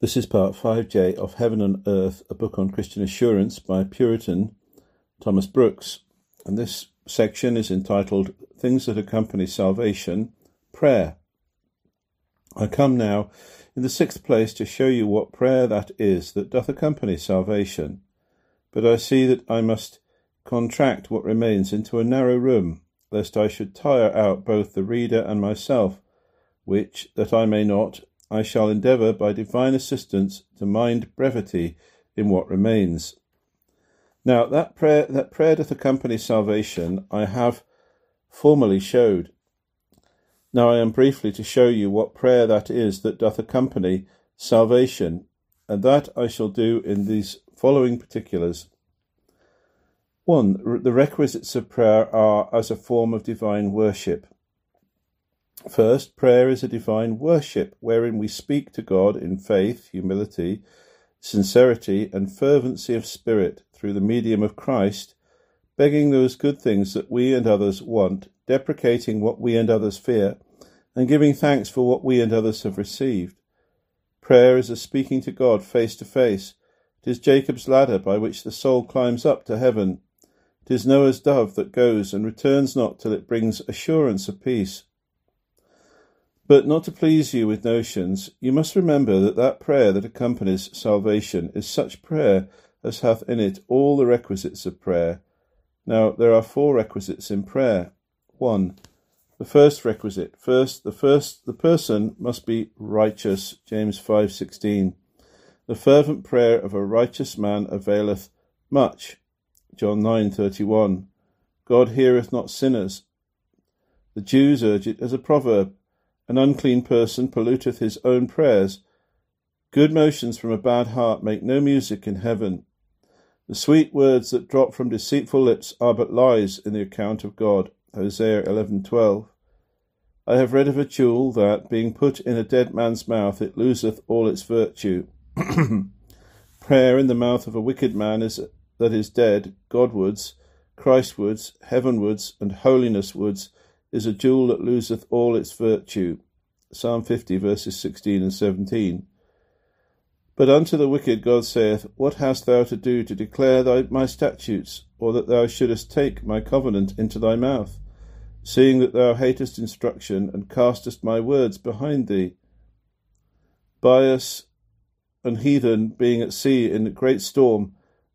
This is part 5J of Heaven on Earth, a book on Christian assurance by Puritan Thomas Brooks. And this section is entitled Things That Accompany Salvation Prayer. I come now in the sixth place to show you what prayer that is that doth accompany salvation. But I see that I must contract what remains into a narrow room, lest I should tire out both the reader and myself, which, that I may not, I shall endeavour by divine assistance to mind brevity in what remains. Now that prayer that prayer doth accompany salvation I have formerly showed. Now I am briefly to show you what prayer that is that doth accompany salvation, and that I shall do in these following particulars. 1. The requisites of prayer are as a form of divine worship. First, prayer is a divine worship wherein we speak to God in faith, humility, sincerity, and fervency of spirit through the medium of Christ, begging those good things that we and others want, deprecating what we and others fear, and giving thanks for what we and others have received. Prayer is a speaking to God face to face. It is Jacob's ladder by which the soul climbs up to heaven. It is Noah's dove that goes and returns not till it brings assurance of peace. But not to please you with notions, you must remember that that prayer that accompanies salvation is such prayer as hath in it all the requisites of prayer. Now there are four requisites in prayer. One, the first requisite. First, the first the person must be righteous. James five sixteen. The fervent prayer of a righteous man availeth much. John nine thirty one. God heareth not sinners. The Jews urge it as a proverb. An unclean person polluteth his own prayers. Good motions from a bad heart make no music in heaven. The sweet words that drop from deceitful lips are but lies in the account of God. Hosea 11:12. I have read of a jewel that, being put in a dead man's mouth, it loseth all its virtue. Prayer in the mouth of a wicked man is that is dead, Godwards, Christwards, heavenwards, and holinesswards is a jewel that loseth all its virtue. Psalm 50, verses 16 and 17. But unto the wicked God saith, What hast thou to do to declare thy, my statutes, or that thou shouldest take my covenant into thy mouth, seeing that thou hatest instruction, and castest my words behind thee? Bias and heathen being at sea in a great storm,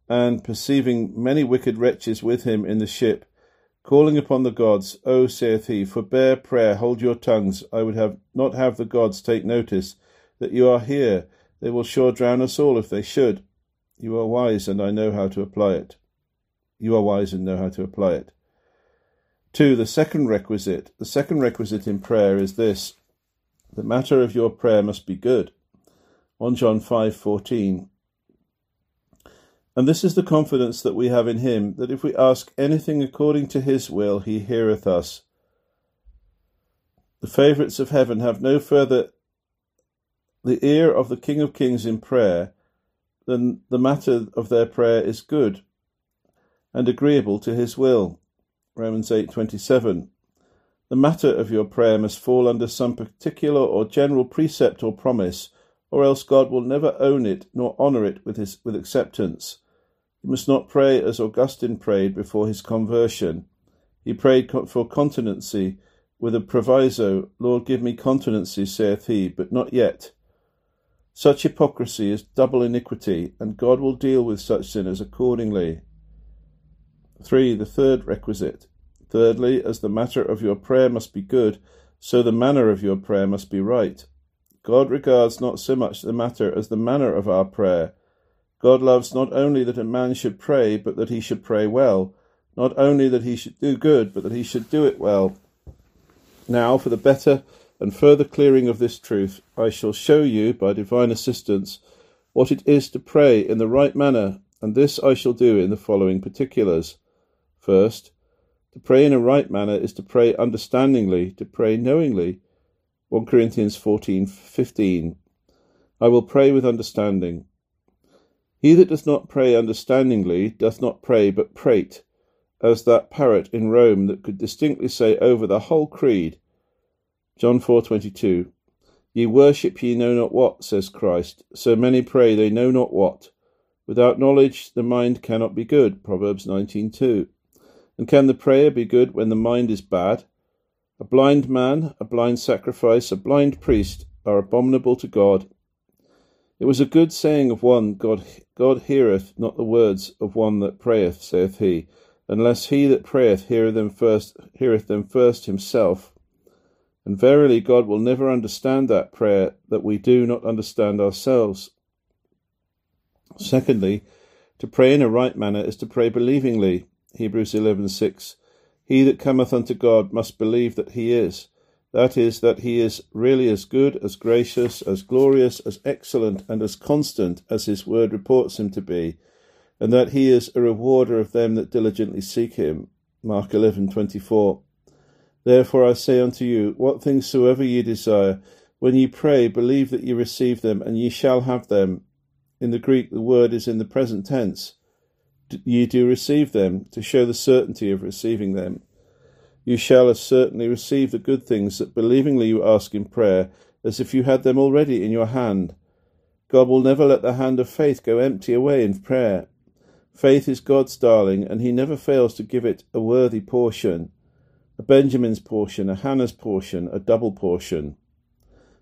and perceiving many wicked wretches with him in the ship, Calling upon the gods, O saith he, forbear prayer, hold your tongues. I would have not have the gods take notice that you are here. They will sure drown us all if they should. You are wise, and I know how to apply it. You are wise and know how to apply it. Two, the second requisite. The second requisite in prayer is this. The matter of your prayer must be good. 1 John 5:14 and this is the confidence that we have in him, that if we ask anything according to his will, he heareth us. The favourites of heaven have no further the ear of the King of Kings in prayer than the matter of their prayer is good and agreeable to his will. Romans 8:27. The matter of your prayer must fall under some particular or general precept or promise, or else God will never own it nor honour it with his with acceptance. You must not pray as Augustine prayed before his conversion. He prayed for continency with a proviso, Lord, give me continency, saith he, but not yet. Such hypocrisy is double iniquity, and God will deal with such sinners accordingly. 3. The third requisite. Thirdly, as the matter of your prayer must be good, so the manner of your prayer must be right. God regards not so much the matter as the manner of our prayer, God loves not only that a man should pray, but that he should pray well, not only that he should do good, but that he should do it well. Now, for the better and further clearing of this truth, I shall show you, by divine assistance, what it is to pray in the right manner, and this I shall do in the following particulars. First, to pray in a right manner is to pray understandingly, to pray knowingly. 1 Corinthians 14:15. I will pray with understanding. He that doth not pray understandingly doth not pray but prate, as that parrot in Rome that could distinctly say over the whole creed. John 4:22. Ye worship ye know not what, says Christ. So many pray they know not what. Without knowledge the mind cannot be good. Proverbs 19.2. And can the prayer be good when the mind is bad? A blind man, a blind sacrifice, a blind priest are abominable to God. It was a good saying of one, God, God heareth not the words of one that prayeth, saith he, unless he that prayeth heareth them first, heareth them first himself. And verily God will never understand that prayer that we do not understand ourselves. Secondly, to pray in a right manner is to pray believingly. Hebrews 11:6. He that cometh unto God must believe that he is, that is, that he is really as good, as gracious, as glorious, as excellent, and as constant as his word reports him to be, and that he is a rewarder of them that diligently seek him. Mark 11:24. Therefore I say unto you, what things soever ye desire, when ye pray, believe that ye receive them, and ye shall have them. In the Greek, the word is in the present tense. Ye do receive them, to show the certainty of receiving them you shall as certainly receive the good things that believingly you ask in prayer, as if you had them already in your hand. God will never let the hand of faith go empty away in prayer. Faith is God's darling, and he never fails to give it a worthy portion, a Benjamin's portion, a Hannah's portion, a double portion.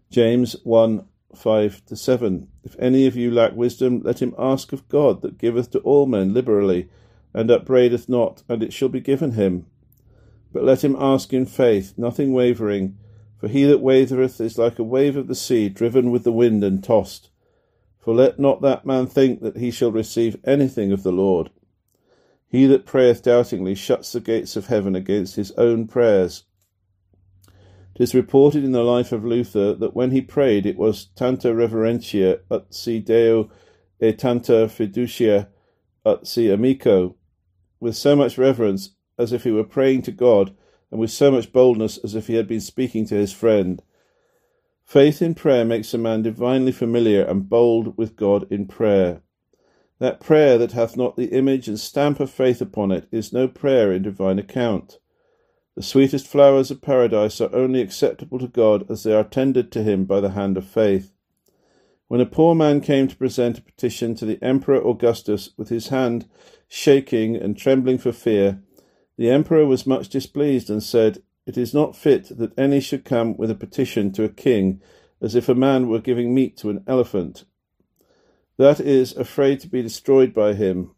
James 1 5 to 7. If any of you lack wisdom, let him ask of God, that giveth to all men liberally, and upbraideth not, and it shall be given him. But let him ask in faith, nothing wavering. For he that wavereth is like a wave of the sea, driven with the wind and tossed. For let not that man think that he shall receive anything of the Lord. He that prayeth doubtingly shuts the gates of heaven against his own prayers. It is reported in the life of Luther that when he prayed it was tanta reverentia ut si Deo e tanta fiducia ut si amico, with so much reverence as if he were praying to God, and with so much boldness as if he had been speaking to his friend. Faith in prayer makes a man divinely familiar and bold with God in prayer. That prayer that hath not the image and stamp of faith upon it is no prayer in divine account. The sweetest flowers of paradise are only acceptable to God as they are tended to him by the hand of faith. When a poor man came to present a petition to the Emperor Augustus with his hand shaking and trembling for fear, the emperor was much displeased and said, It is not fit that any should come with a petition to a king as if a man were giving meat to an elephant. That is, afraid to be destroyed by him.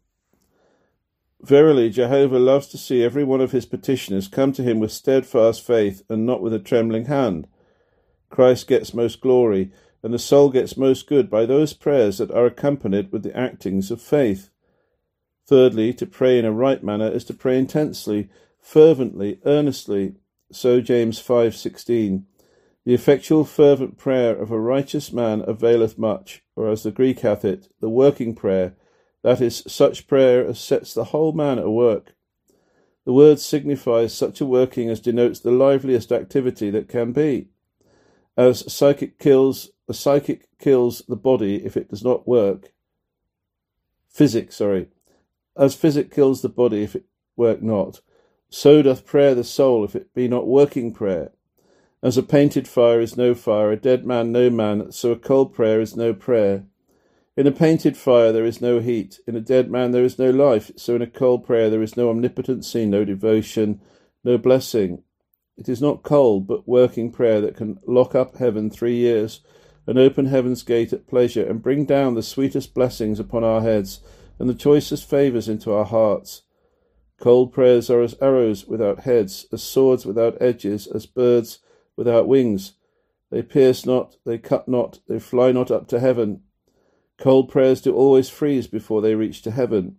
Verily, Jehovah loves to see every one of his petitioners come to him with steadfast faith and not with a trembling hand. Christ gets most glory, and the soul gets most good by those prayers that are accompanied with the actings of faith. Thirdly, to pray in a right manner is to pray intensely, fervently, earnestly. So James 5:16. The effectual fervent prayer of a righteous man availeth much, or as the Greek hath it, the working prayer, that is, such prayer as sets the whole man at work. The word signifies such a working as denotes the liveliest activity that can be. As psychic kills, a psychic kills the body if it does not work. Physics, sorry. As physic kills the body if it work not, so doth prayer the soul if it be not working prayer. As a painted fire is no fire, a dead man no man, so a cold prayer is no prayer. In a painted fire there is no heat, in a dead man there is no life, so in a cold prayer there is no omnipotency, no devotion, no blessing. It is not cold, but working prayer that can lock up heaven three years and open heaven's gate at pleasure and bring down the sweetest blessings upon our heads and the choicest favours into our hearts. Cold prayers are as arrows without heads, as swords without edges, as birds without wings. They pierce not, they cut not, they fly not up to heaven. Cold prayers do always freeze before they reach to heaven.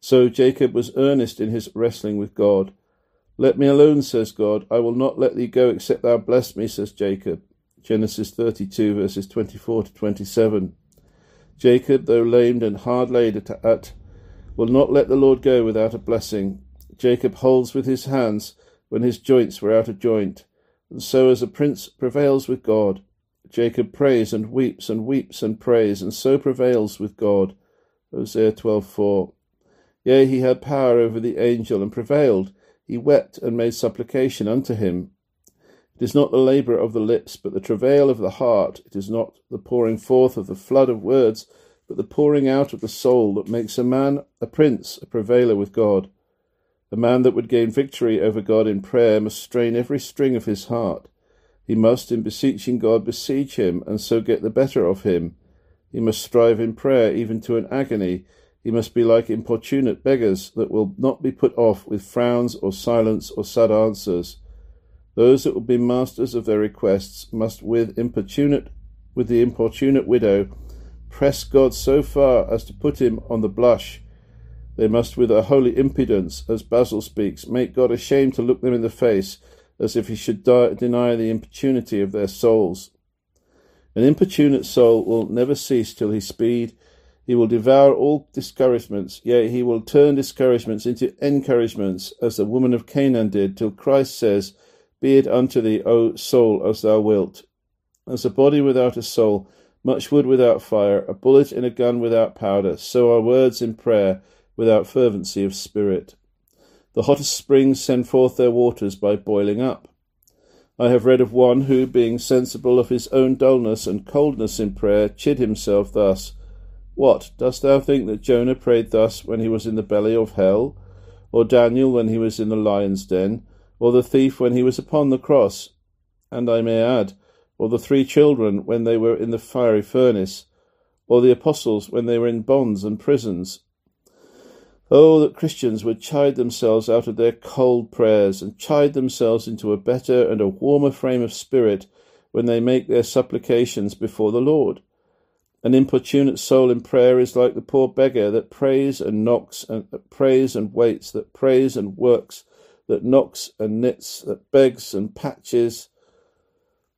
So Jacob was earnest in his wrestling with God. Let me alone, says God. I will not let thee go except thou bless me, says Jacob. Genesis 32, verses 24 to 27. Jacob, though lamed and hard laid at, will not let the Lord go without a blessing. Jacob holds with his hands when his joints were out of joint, and so as a prince prevails with God. Jacob prays and weeps and weeps and prays, and so prevails with God. Hosea 12:4. Yea, he had power over the angel and prevailed. He wept and made supplication unto him. It is not the labour of the lips, but the travail of the heart. It is not the pouring forth of the flood of words, but the pouring out of the soul that makes a man a prince, a prevailer with God. The man that would gain victory over God in prayer must strain every string of his heart. He must, in beseeching God, besiege him, and so get the better of him. He must strive in prayer even to an agony. He must be like importunate beggars that will not be put off with frowns or silence or sad answers. Those that will be masters of their requests must with importunate with the importunate widow press God so far as to put him on the blush. They must with a holy impudence, as Basil speaks, make God ashamed to look them in the face, as if he should die, deny the importunity of their souls. An importunate soul will never cease till he speed. He will devour all discouragements, yea, he will turn discouragements into encouragements, as the woman of Canaan did, till Christ says, be it unto thee, O soul, as thou wilt. As a body without a soul, much wood without fire, a bullet in a gun without powder, so are words in prayer without fervency of spirit. The hottest springs send forth their waters by boiling up. I have read of one who, being sensible of his own dullness and coldness in prayer, chid himself thus What, dost thou think that Jonah prayed thus when he was in the belly of hell? Or Daniel when he was in the lion's den? Or the thief when he was upon the cross, and I may add, or the three children when they were in the fiery furnace, or the apostles when they were in bonds and prisons. Oh, that Christians would chide themselves out of their cold prayers, and chide themselves into a better and a warmer frame of spirit when they make their supplications before the Lord. An importunate soul in prayer is like the poor beggar that prays and knocks and prays and waits, that prays and works, that knocks and knits, that begs and patches,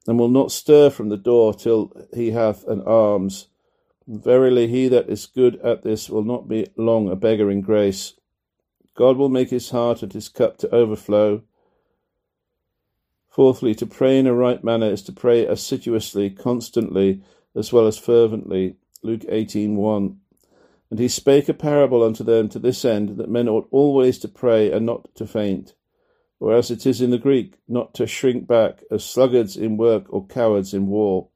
and will not stir from the door till he hath an alms. Verily, he that is good at this will not be long a beggar in grace. God will make his heart and his cup to overflow. Fourthly, to pray in a right manner is to pray assiduously, constantly, as well as fervently. Luke 18:1. And he spake a parable unto them to this end, that men ought always to pray and not to faint or as it is in the Greek, not to shrink back as sluggards in work or cowards in war.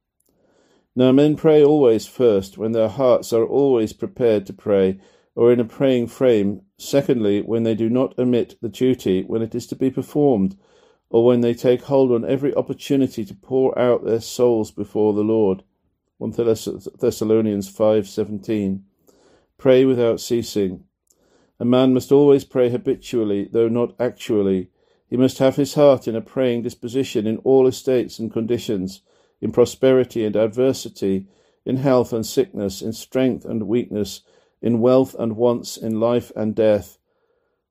Now men pray always first, when their hearts are always prepared to pray, or in a praying frame. Secondly, when they do not omit the duty when it is to be performed, or when they take hold on every opportunity to pour out their souls before the Lord. 1 Thessalonians 5:17. Pray without ceasing. A man must always pray habitually, though not actually. He must have his heart in a praying disposition in all estates and conditions, in prosperity and adversity, in health and sickness, in strength and weakness, in wealth and wants, in life and death.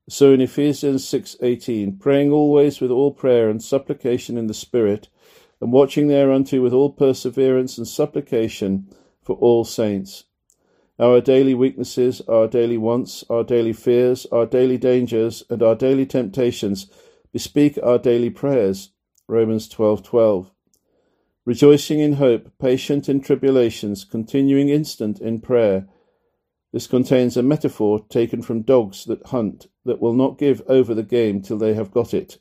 So in Ephesians 6:18, praying always with all prayer and supplication in the Spirit, and watching thereunto with all perseverance and supplication for all saints. Our daily weaknesses, our daily wants, our daily fears, our daily dangers, and our daily temptations bespeak our daily prayers. Romans 12:12. Rejoicing in hope, patient in tribulations, continuing instant in prayer. This contains a metaphor taken from dogs that hunt, that will not give over the game till they have got it.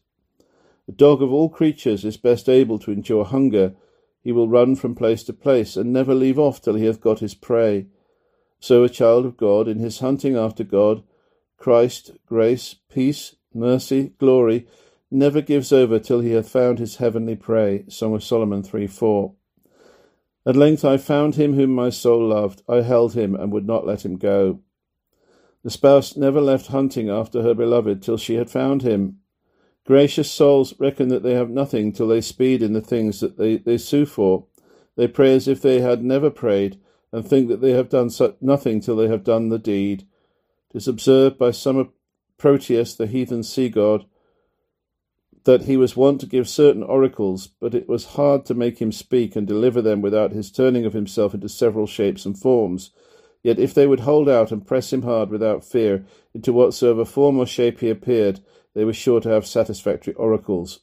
The dog of all creatures is best able to endure hunger. He will run from place to place, and never leave off till he hath got his prey. So a child of God, in his hunting after God, Christ, grace, peace, mercy, glory, never gives over till he hath found his heavenly prey. Song of Solomon 3 4. At length I found him whom my soul loved. I held him and would not let him go. The spouse never left hunting after her beloved till she had found him. Gracious souls reckon that they have nothing till they speed in the things that they, they sue for. They pray as if they had never prayed, and think that they have done nothing till they have done the deed. It is observed by some Proteus, the heathen sea god, that he was wont to give certain oracles, but it was hard to make him speak and deliver them without his turning of himself into several shapes and forms. Yet if they would hold out and press him hard without fear into whatsoever form or shape he appeared, they were sure to have satisfactory oracles.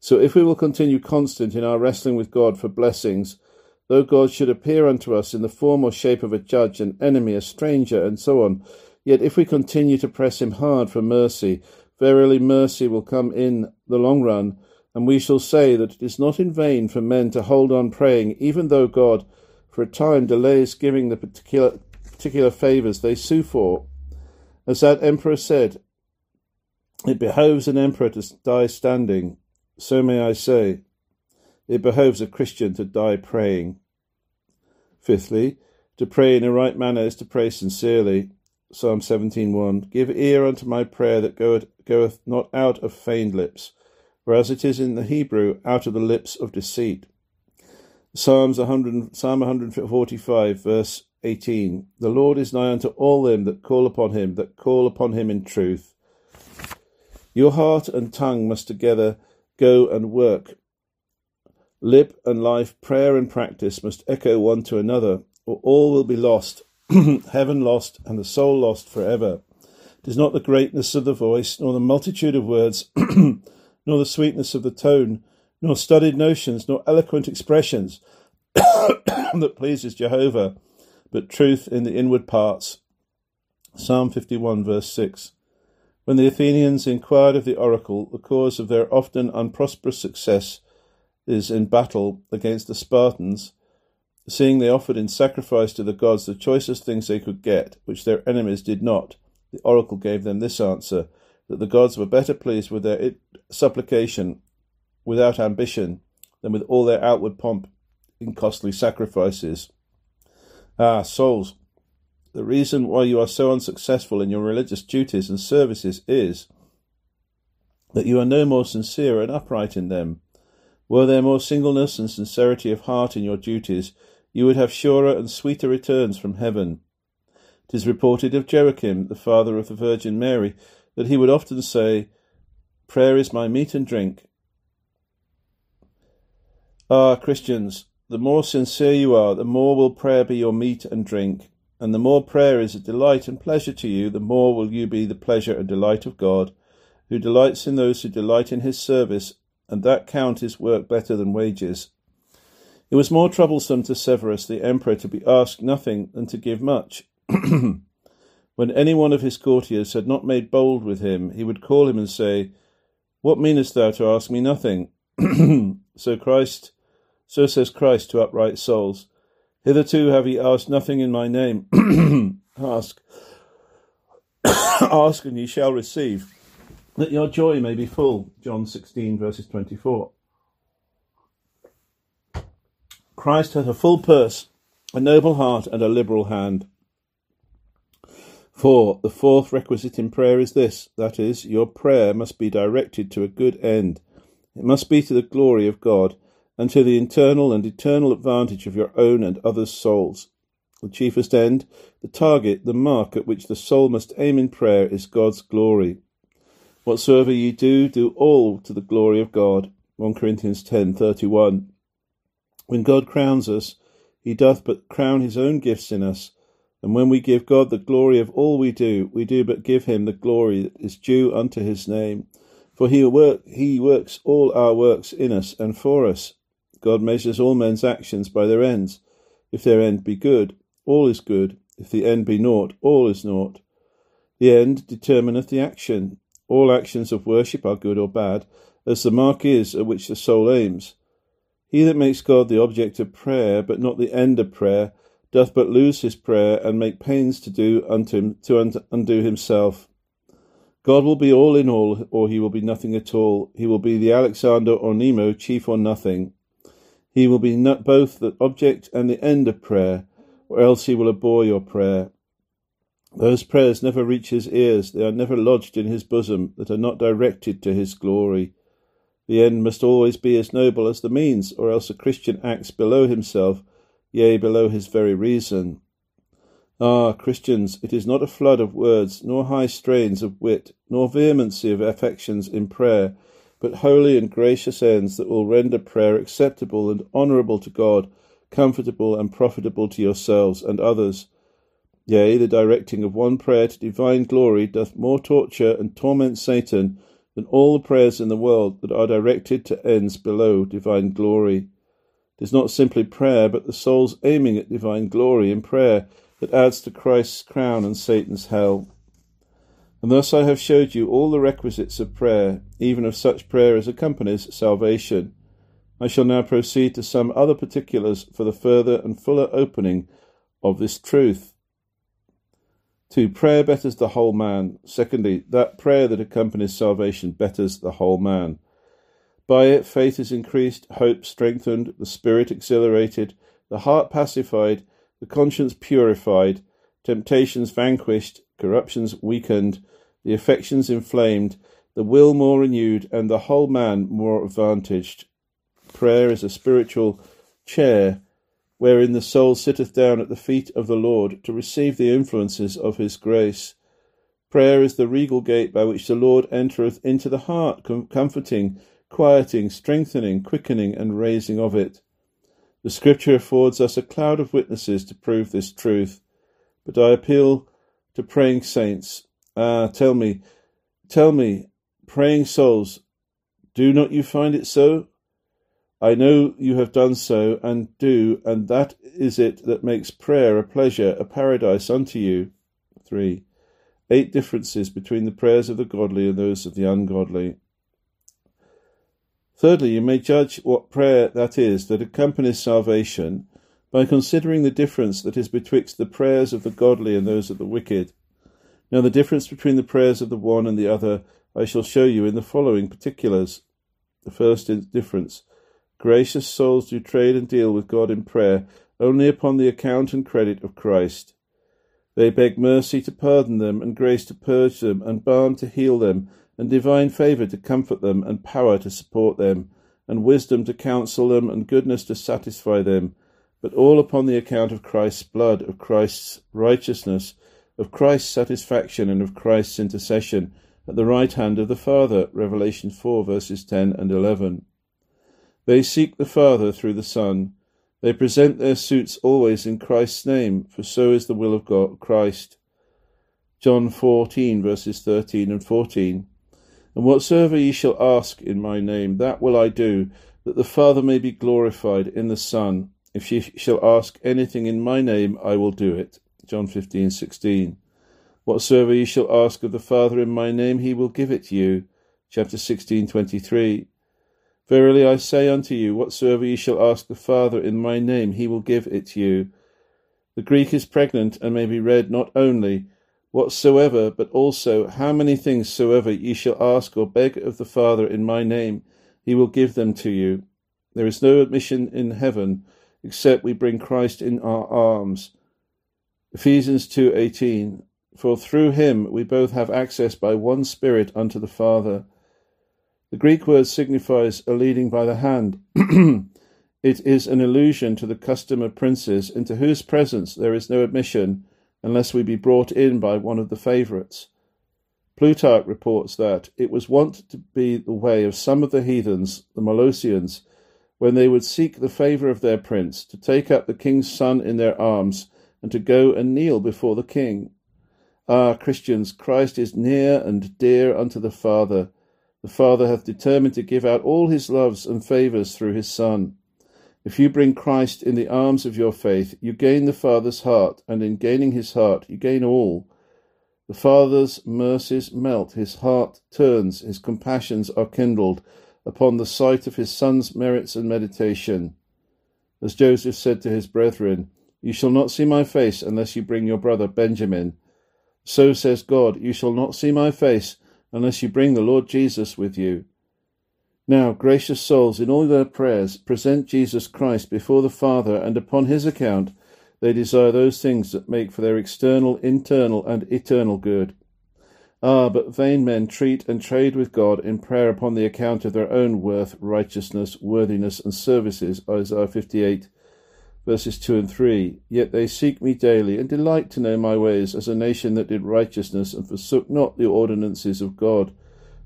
So if we will continue constant in our wrestling with God for blessings, though God should appear unto us in the form or shape of a judge, an enemy, a stranger, and so on, yet if we continue to press him hard for mercy, Verily, mercy will come in the long run, And we shall say that it is not in vain for men to hold on praying, even though God, for a time, delays giving the particular, particular favours they sue for. As that emperor said, it behoves an emperor to die standing. So may I say, it behoves a Christian to die praying. Fifthly, to pray in a right manner is to pray sincerely. Psalm 17.1 Give ear unto my prayer that goeth, goeth not out of feigned lips, whereas it is in the Hebrew, out of the lips of deceit. Psalms 100, Psalm 145, verse 18 The Lord is nigh unto all them that call upon him, that call upon him in truth. Your heart and tongue must together go and work. Lip and life, prayer and practice must echo one to another, or all will be lost, heaven lost, and the soul lost for ever. It is not the greatness of the voice, nor the multitude of words, nor the sweetness of the tone, nor studied notions, nor eloquent expressions that pleases Jehovah, but truth in the inward parts. Psalm 51, verse 6. When the Athenians inquired of the oracle, the cause of their often unprosperous success is in battle against the Spartans, seeing they offered in sacrifice to the gods the choicest things they could get, which their enemies did not, the oracle gave them this answer that the gods were better pleased with their supplication without ambition than with all their outward pomp in costly sacrifices. Ah, souls, the reason why you are so unsuccessful in your religious duties and services is that you are no more sincere and upright in them. Were there more singleness and sincerity of heart in your duties, you would have surer and sweeter returns from heaven. It is reported of Joachim, the father of the Virgin Mary, that he would often say, Prayer is my meat and drink. Ah, Christians, the more sincere you are, the more will prayer be your meat and drink. And the more prayer is a delight and pleasure to you, the more will you be the pleasure and delight of God, who delights in those who delight in his service, and that count his work better than wages. It was more troublesome to Severus the emperor to be asked nothing than to give much. when any one of his courtiers had not made bold with him, he would call him and say, What meanest thou to ask me nothing? so Christ so says Christ to upright souls. Hitherto have ye asked nothing in my name. ask. ask and ye shall receive, that your joy may be full. John 16, verses 24. Christ hath a full purse, a noble heart, and a liberal hand. For the fourth requisite in prayer is this that is, your prayer must be directed to a good end. It must be to the glory of God and to the internal and eternal advantage of your own and others' souls. The chiefest end, the target, the mark at which the soul must aim in prayer is God's glory. Whatsoever ye do, do all to the glory of God. 1 Corinthians 10:31. When God crowns us, he doth but crown his own gifts in us. And when we give God the glory of all we do, we do but give him the glory that is due unto his name. For he, work, he works all our works in us and for us. God measures all men's actions by their ends. If their end be good, all is good. If the end be naught, all is naught. The end determineth the action. All actions of worship are good or bad, as the mark is at which the soul aims. He that makes God the object of prayer, but not the end of prayer, doth but lose his prayer and make pains to do unto him, to undo himself. God will be all in all, or he will be nothing at all. He will be the Alexander or Nemo, chief or nothing. He will be both the object and the end of prayer, or else he will abhor your prayer. Those prayers never reach his ears, they are never lodged in his bosom, that are not directed to his glory. The end must always be as noble as the means, or else a Christian acts below himself, yea, below his very reason. Ah, Christians, it is not a flood of words, nor high strains of wit, nor vehemency of affections in prayer, but holy and gracious ends that will render prayer acceptable and honourable to God, comfortable and profitable to yourselves and others. Yea, the directing of one prayer to divine glory doth more torture and torment Satan than all the prayers in the world that are directed to ends below divine glory. It is not simply prayer, but the soul's aiming at divine glory in prayer that adds to Christ's crown and Satan's hell. And thus I have showed you all the requisites of prayer, even of such prayer as accompanies salvation. I shall now proceed to some other particulars for the further and fuller opening of this truth. 2. Prayer betters the whole man. Secondly, that prayer that accompanies salvation betters the whole man. By it, faith is increased, hope strengthened, the spirit exhilarated, the heart pacified, the conscience purified, temptations vanquished, corruptions weakened, the affections inflamed, the will more renewed, and the whole man more advantaged. Prayer is a spiritual chair wherein the soul sitteth down at the feet of the Lord to receive the influences of his grace. Prayer is the regal gate by which the Lord entereth into the heart, comforting, quieting, strengthening, quickening, and raising of it. The Scripture affords us a cloud of witnesses to prove this truth, but I appeal to praying saints Ah, tell me, tell me, praying souls, do not you find it so? I know you have done so, and do, and that is it that makes prayer a pleasure, a paradise unto you. 3. Eight differences between the prayers of the godly and those of the ungodly. Thirdly, you may judge what prayer that is that accompanies salvation by considering the difference that is betwixt the prayers of the godly and those of the wicked. Now, the difference between the prayers of the one and the other I shall show you in the following particulars. The first difference gracious souls do trade and deal with God in prayer only upon the account and credit of Christ. They beg mercy to pardon them, and grace to purge them, and balm to heal them, and divine favour to comfort them, and power to support them, and wisdom to counsel them, and goodness to satisfy them, but all upon the account of Christ's blood, of Christ's righteousness, of Christ's satisfaction and of Christ's intercession at the right hand of the Father. Revelation 4 verses 10 and 11. They seek the Father through the Son. They present their suits always in Christ's name, for so is the will of God, Christ. John 14 verses 13 and 14. And whatsoever ye shall ask in my name, that will I do, that the Father may be glorified in the Son. If ye shall ask anything in my name, I will do it. John 15:16. Whatsoever ye shall ask of the Father in my name, he will give it you. Chapter 16:23. Verily I say unto you, whatsoever ye shall ask the Father in my name, he will give it you. The Greek is pregnant and may be read not only whatsoever, but also how many things soever ye shall ask or beg of the Father in my name, he will give them to you. There is no admission in heaven except we bring Christ in our arms Ephesians 2:18 For through him we both have access by one spirit unto the Father. The Greek word signifies a leading by the hand. it is an allusion to the custom of princes into whose presence there is no admission unless we be brought in by one of the favourites. Plutarch reports that it was wont to be the way of some of the heathens, the Molossians, when they would seek the favour of their prince, to take up the king's son in their arms and to go and kneel before the King. Ah, Christians, Christ is near and dear unto the Father. The Father hath determined to give out all his loves and favours through his Son. If you bring Christ in the arms of your faith, you gain the Father's heart, and in gaining his heart, you gain all. The Father's mercies melt, his heart turns, his compassions are kindled upon the sight of his Son's merits and meditation. As Joseph said to his brethren, you shall not see my face unless you bring your brother Benjamin. So says God, You shall not see my face unless you bring the Lord Jesus with you. Now, gracious souls, in all their prayers, present Jesus Christ before the Father, and upon his account they desire those things that make for their external, internal, and eternal good. Ah, but vain men treat and trade with God in prayer upon the account of their own worth, righteousness, worthiness, and services. Isaiah 58 verses 2 and 3 Yet they seek me daily, and delight to know my ways, as a nation that did righteousness, and forsook not the ordinances of God.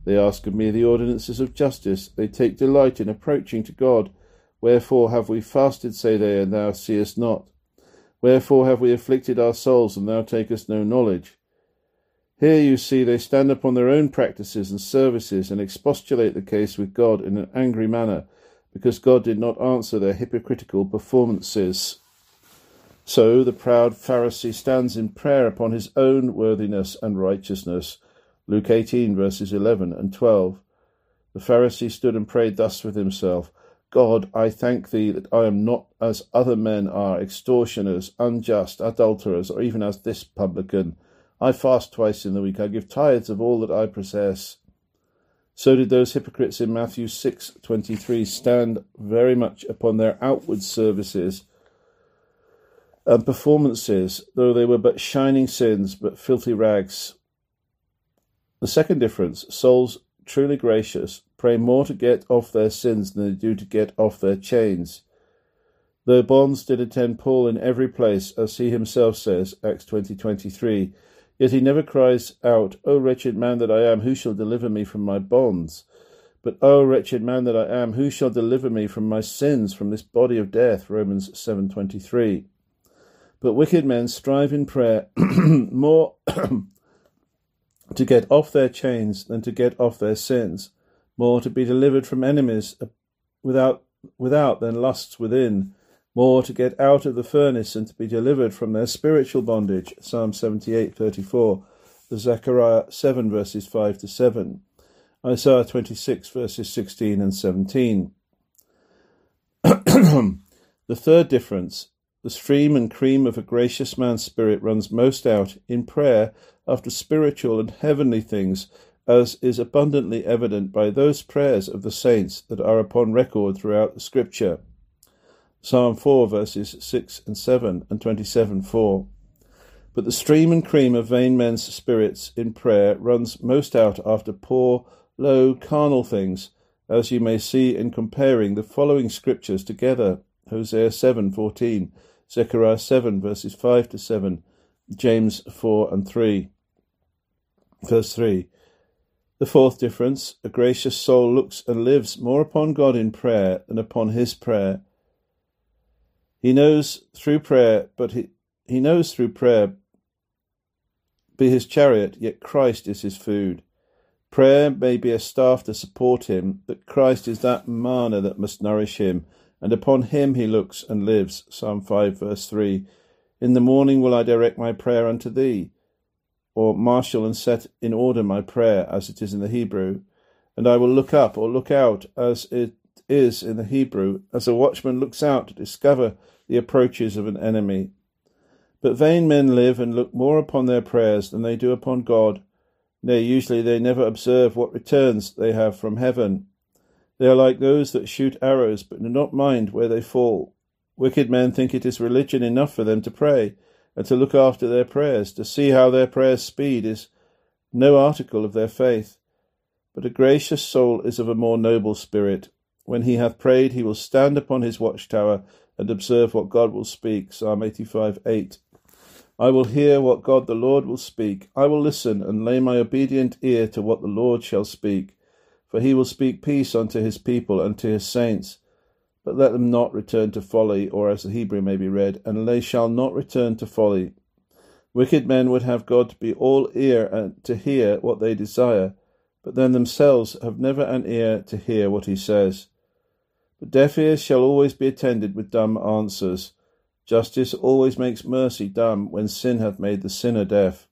They ask of me the ordinances of justice. They take delight in approaching to God. Wherefore have we fasted, say they, and thou seest not? Wherefore have we afflicted our souls, and thou takest no knowledge? Here you see they stand upon their own practices and services, and expostulate the case with God in an angry manner because God did not answer their hypocritical performances. So the proud Pharisee stands in prayer upon his own worthiness and righteousness, Luke 18, verses 11 and 12. The Pharisee stood and prayed thus with himself God, I thank thee that I am not as other men are, extortioners, unjust, adulterers, or even as this publican. I fast twice in the week. I give tithes of all that I possess. So did those hypocrites in Matthew 6:23 stand very much upon their outward services and performances, though they were but shining sins, but filthy rags. The second difference, souls truly gracious pray more to get off their sins than they do to get off their chains. Though bonds did attend Paul in every place, as he himself says, Acts 20:23, Yet he never cries out, O wretched man that I am, who shall deliver me from my bonds? But, O wretched man that I am, who shall deliver me from my sins, from this body of death? Romans 7.23. But wicked men strive in prayer more to get off their chains than to get off their sins, more to be delivered from enemies uh, without, without than lusts within, more to get out of the furnace and to be delivered from their spiritual bondage. Psalm 78:34, the Zechariah 7 verses 5 to 7, Isaiah 26 verses 16 and 17. the third difference, the stream and cream of a gracious man's spirit runs most out in prayer after spiritual and heavenly things, as is abundantly evident by those prayers of the saints that are upon record throughout the Scripture. Psalm 4, verses 6 and 7, and 27 4. But the stream and cream of vain men's spirits in prayer runs most out after poor, low, carnal things, as you may see in comparing the following scriptures together Hosea 7 14, Zechariah 7, verses 5 to 7, James 4 and 3. Verse 3. The fourth difference a gracious soul looks and lives more upon God in prayer than upon his prayer he knows through prayer, but he, he knows through prayer be his chariot, yet Christ is his food. Prayer may be a staff to support him, but Christ is that manna that must nourish him, and upon him he looks and lives. Psalm 5, verse 3. In the morning will I direct my prayer unto thee, or marshal and set in order my prayer, as it is in the Hebrew. And I will look up or look out, as it is in the Hebrew, as a watchman looks out to discover the approaches of an enemy. But vain men live and look more upon their prayers than they do upon God. Nay, usually they never observe what returns they have from heaven. They are like those that shoot arrows, but do not mind where they fall. Wicked men think it is religion enough for them to pray, and to look after their prayers, to see how their prayers speed is no article of their faith. But a gracious soul is of a more noble spirit. When he hath prayed, he will stand upon his watchtower and observe what God will speak. Psalm 85 8. I will hear what God the Lord will speak. I will listen and lay my obedient ear to what the Lord shall speak. For he will speak peace unto his people and to his saints. But let them not return to folly, or as the Hebrew may be read, and they shall not return to folly. Wicked men would have God to be all ear and to hear what they desire, but then themselves have never an ear to hear what he says. But deaf ears shall always be attended with dumb answers. Justice always makes mercy dumb when sin hath made the sinner deaf.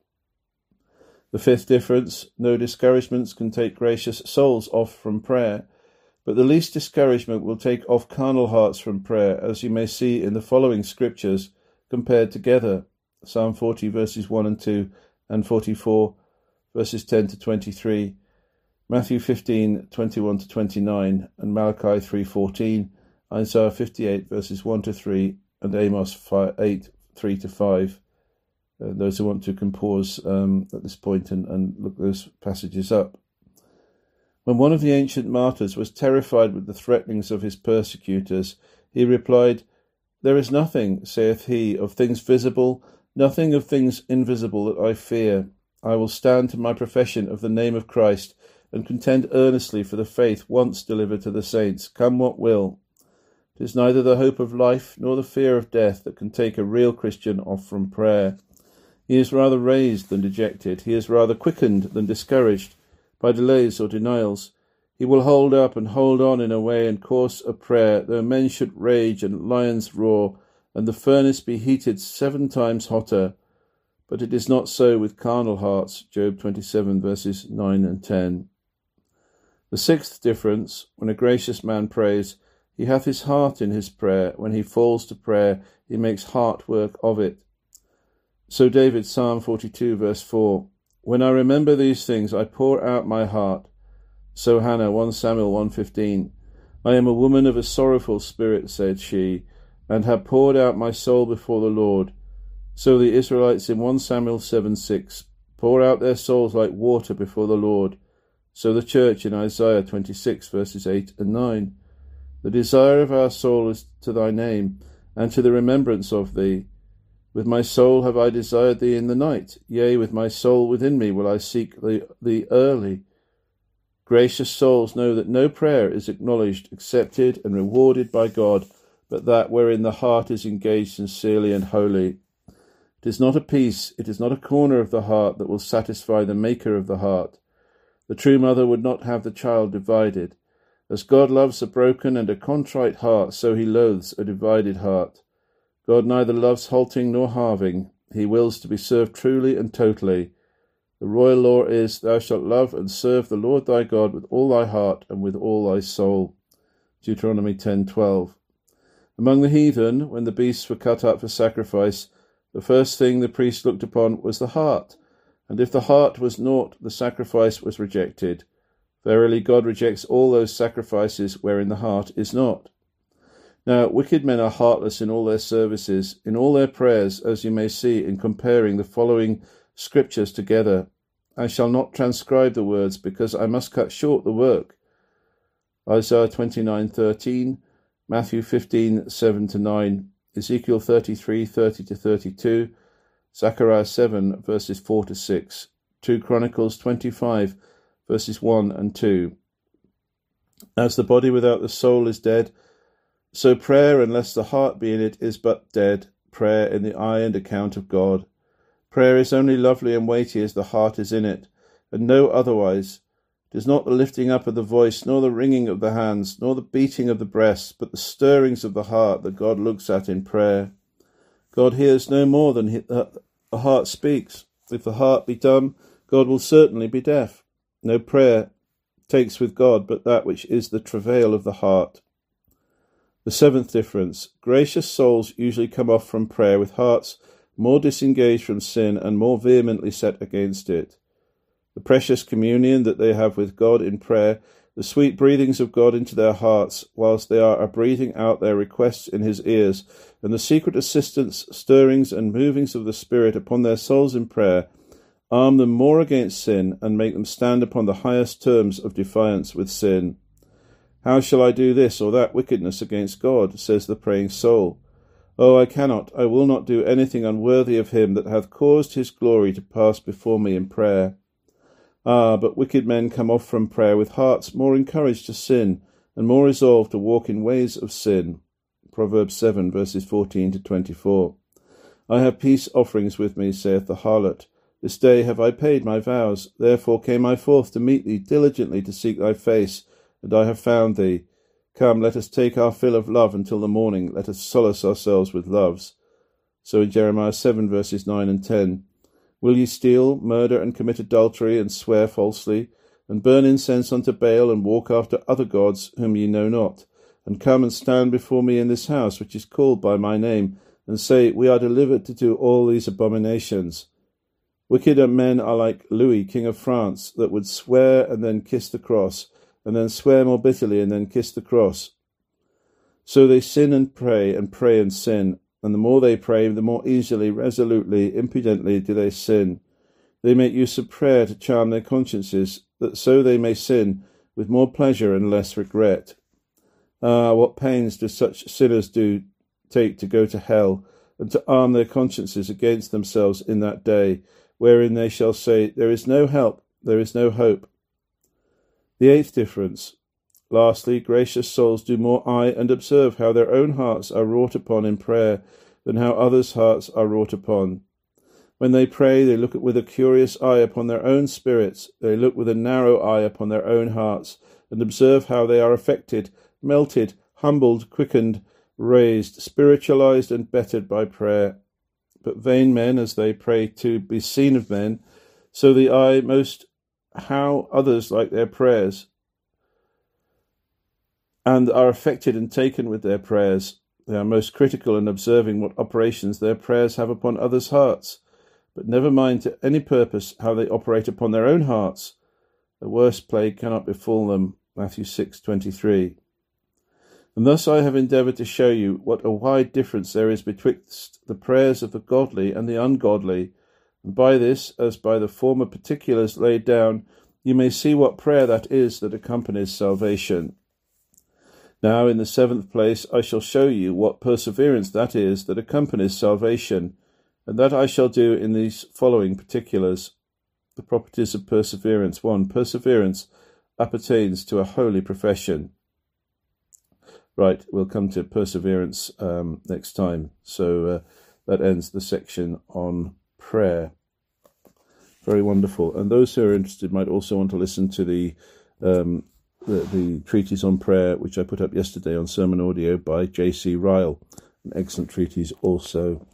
The fifth difference no discouragements can take gracious souls off from prayer, but the least discouragement will take off carnal hearts from prayer, as you may see in the following scriptures compared together Psalm 40, verses 1 and 2, and 44, verses 10 to 23. Matthew 15, 21 to 29, and Malachi 3.14, Isaiah 58, verses 1 to 3, and Amos 5, 8, 3 to 5. Uh, those who want to can pause um, at this point and, and look those passages up. When one of the ancient martyrs was terrified with the threatenings of his persecutors, he replied, There is nothing, saith he, of things visible, nothing of things invisible that I fear. I will stand to my profession of the name of Christ and contend earnestly for the faith once delivered to the saints, come what will. It is neither the hope of life nor the fear of death that can take a real Christian off from prayer. He is rather raised than dejected. He is rather quickened than discouraged by delays or denials. He will hold up and hold on in a way and course of prayer, though men should rage and lions roar, and the furnace be heated seven times hotter. but it is not so with carnal hearts. Job 27, verses 9 and 10. The sixth difference, when a gracious man prays, he hath his heart in his prayer. When he falls to prayer, he makes heart work of it. So David, Psalm 42, verse 4 When I remember these things, I pour out my heart. So Hannah, 1 Samuel 1.15 I am a woman of a sorrowful spirit, said she, and have poured out my soul before the Lord. So the Israelites in 1 Samuel 7 6 pour out their souls like water before the Lord. So the church in Isaiah 26 verses 8 and 9. The desire of our soul is to thy name, and to the remembrance of thee. With my soul have I desired thee in the night, yea, with my soul within me will I seek thee early. Gracious souls know that no prayer is acknowledged, accepted, and rewarded by God, but that wherein the heart is engaged sincerely and wholly. It is not a piece, it is not a corner of the heart that will satisfy the maker of the heart. The true mother would not have the child divided. As God loves a broken and a contrite heart, so he loathes a divided heart. God neither loves halting nor halving. He wills to be served truly and totally. The royal law is, Thou shalt love and serve the Lord thy God with all thy heart and with all thy soul. Deuteronomy 10:12. Among the heathen, when the beasts were cut up for sacrifice, the first thing the priest looked upon was the heart, and if the heart was naught, the sacrifice was rejected. Verily, God rejects all those sacrifices wherein the heart is not. Now, wicked men are heartless in all their services, in all their prayers, as you may see in comparing the following scriptures together. I shall not transcribe the words, because I must cut short the work. Isaiah 29:13, Matthew 15:7 to 9, Ezekiel 33, 30 to 32, Zechariah 7, verses 4 to 6, 2 Chronicles 25, verses 1 and 2. As the body without the soul is dead, so prayer, unless the heart be in it, is but dead, prayer in the eye and account of God. Prayer is only lovely and weighty as the heart is in it, and no otherwise. It is not the lifting up of the voice, nor the wringing of the hands, nor the beating of the breast, but the stirrings of the heart that God looks at in prayer. God hears no more than the heart speaks. If the heart be dumb, God will certainly be deaf. No prayer takes with God but that which is the travail of the heart. The seventh difference gracious souls usually come off from prayer with hearts more disengaged from sin and more vehemently set against it the precious communion that they have with God in prayer, the sweet breathings of God into their hearts, whilst they are breathing out their requests in his ears, and the secret assistance, stirrings, and movings of the Spirit upon their souls in prayer, arm them more against sin, and make them stand upon the highest terms of defiance with sin. How shall I do this or that wickedness against God? says the praying soul. Oh, I cannot, I will not do anything unworthy of him that hath caused his glory to pass before me in prayer. Ah, but wicked men come off from prayer with hearts more encouraged to sin and more resolved to walk in ways of sin. Proverbs 7 verses 14 to 24. I have peace offerings with me, saith the harlot. This day have I paid my vows. Therefore came I forth to meet thee diligently to seek thy face, and I have found thee. Come, let us take our fill of love until the morning. Let us solace ourselves with loves. So in Jeremiah 7 verses 9 and 10. Will ye steal, murder, and commit adultery, and swear falsely, and burn incense unto Baal, and walk after other gods whom ye know not, and come and stand before me in this house which is called by my name, and say, We are delivered to do all these abominations? Wickeder men are like Louis, king of France, that would swear and then kiss the cross, and then swear more bitterly and then kiss the cross. So they sin and pray, and pray and sin, and the more they pray, the more easily, resolutely, impudently do they sin. They make use of prayer to charm their consciences, that so they may sin with more pleasure and less regret. Ah, what pains do such sinners do take to go to hell, and to arm their consciences against themselves in that day, wherein they shall say, There is no help, there is no hope. The eighth difference Lastly, gracious souls do more eye and observe how their own hearts are wrought upon in prayer than how others' hearts are wrought upon. When they pray, they look with a curious eye upon their own spirits, they look with a narrow eye upon their own hearts, and observe how they are affected, melted, humbled, quickened, raised, spiritualized, and bettered by prayer. but vain men as they pray to be seen of men, so the eye most how others like their prayers and are affected and taken with their prayers. They are most critical in observing what operations their prayers have upon others' hearts, but never mind to any purpose how they operate upon their own hearts. A worse plague cannot befall them. Matthew six twenty three. And thus I have endeavoured to show you what a wide difference there is betwixt the prayers of the godly and the ungodly, and by this, as by the former particulars laid down, you may see what prayer that is that accompanies salvation. Now, in the seventh place, I shall show you what perseverance that is that accompanies salvation, and that I shall do in these following particulars. The properties of perseverance. 1. Perseverance appertains to a holy profession. Right, we'll come to perseverance um, next time. So uh, that ends the section on prayer. Very wonderful. And those who are interested might also want to listen to the um, the, the treatise on prayer, which I put up yesterday on sermon audio by J.C. Ryle, an excellent treatise also.